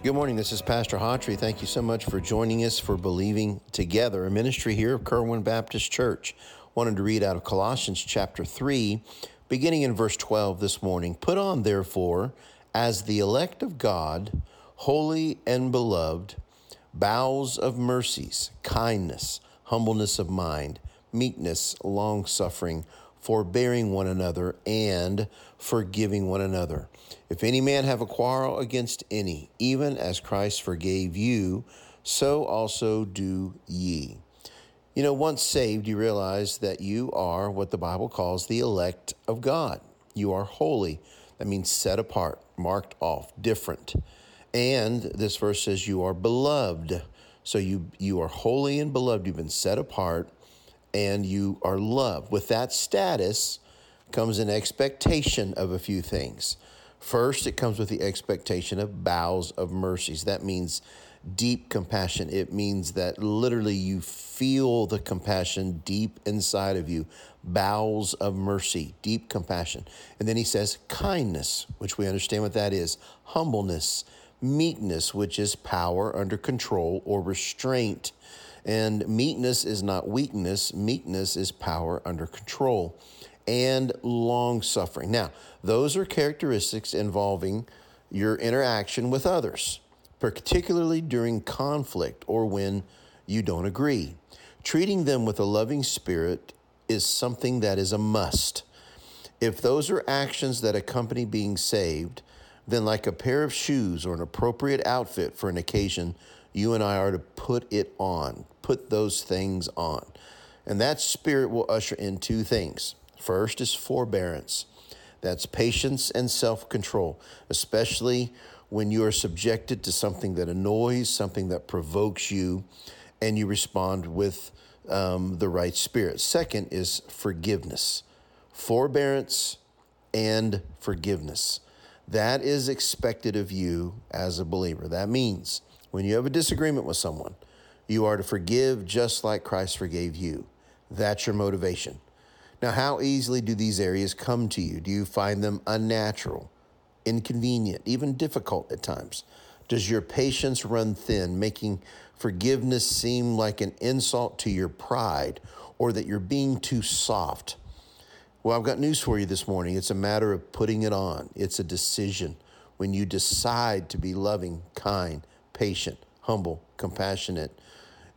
Good morning. This is Pastor Hawtrey. Thank you so much for joining us for Believing Together, a ministry here of Kerwin Baptist Church. Wanted to read out of Colossians chapter 3, beginning in verse 12 this morning. Put on, therefore, as the elect of God, holy and beloved, bowels of mercies, kindness, humbleness of mind, meekness, long suffering forbearing one another, and forgiving one another. If any man have a quarrel against any, even as Christ forgave you, so also do ye. You know, once saved, you realize that you are what the Bible calls the elect of God. You are holy. That means set apart, marked off, different. And this verse says you are beloved. So you you are holy and beloved. You've been set apart and you are loved. With that status comes an expectation of a few things. First, it comes with the expectation of bowels of mercies. That means deep compassion. It means that literally you feel the compassion deep inside of you. Bowels of mercy, deep compassion. And then he says kindness, which we understand what that is, humbleness, meekness, which is power under control or restraint. And meekness is not weakness, meekness is power under control. And long suffering. Now, those are characteristics involving your interaction with others, particularly during conflict or when you don't agree. Treating them with a loving spirit is something that is a must. If those are actions that accompany being saved, then, like a pair of shoes or an appropriate outfit for an occasion, you and I are to put it on, put those things on. And that spirit will usher in two things. First is forbearance. That's patience and self control, especially when you are subjected to something that annoys, something that provokes you, and you respond with um, the right spirit. Second is forgiveness, forbearance and forgiveness. That is expected of you as a believer. That means when you have a disagreement with someone, you are to forgive just like Christ forgave you. That's your motivation. Now, how easily do these areas come to you? Do you find them unnatural, inconvenient, even difficult at times? Does your patience run thin, making forgiveness seem like an insult to your pride or that you're being too soft? Well, I've got news for you this morning. It's a matter of putting it on, it's a decision. When you decide to be loving, kind, patient, humble, compassionate,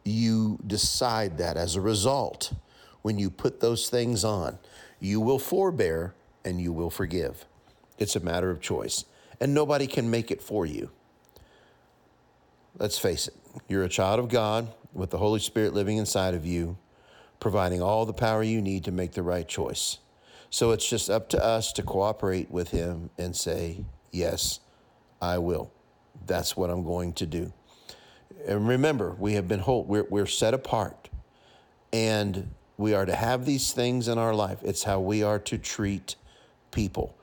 you decide that as a result. When you put those things on, you will forbear and you will forgive. It's a matter of choice, and nobody can make it for you. Let's face it, you're a child of God with the Holy Spirit living inside of you, providing all the power you need to make the right choice. So it's just up to us to cooperate with Him and say, Yes, I will. That's what I'm going to do. And remember, we have been whole, we're, we're set apart. And we are to have these things in our life. It's how we are to treat people.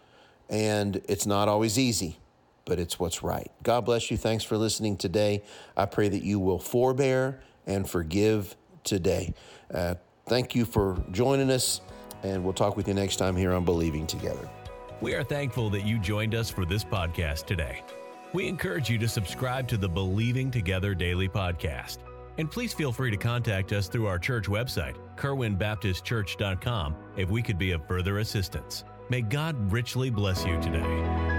And it's not always easy, but it's what's right. God bless you. Thanks for listening today. I pray that you will forbear and forgive today. Uh, thank you for joining us, and we'll talk with you next time here on Believing Together. We are thankful that you joined us for this podcast today. We encourage you to subscribe to the Believing Together Daily Podcast. And please feel free to contact us through our church website, kerwinbaptistchurch.com, if we could be of further assistance. May God richly bless you today.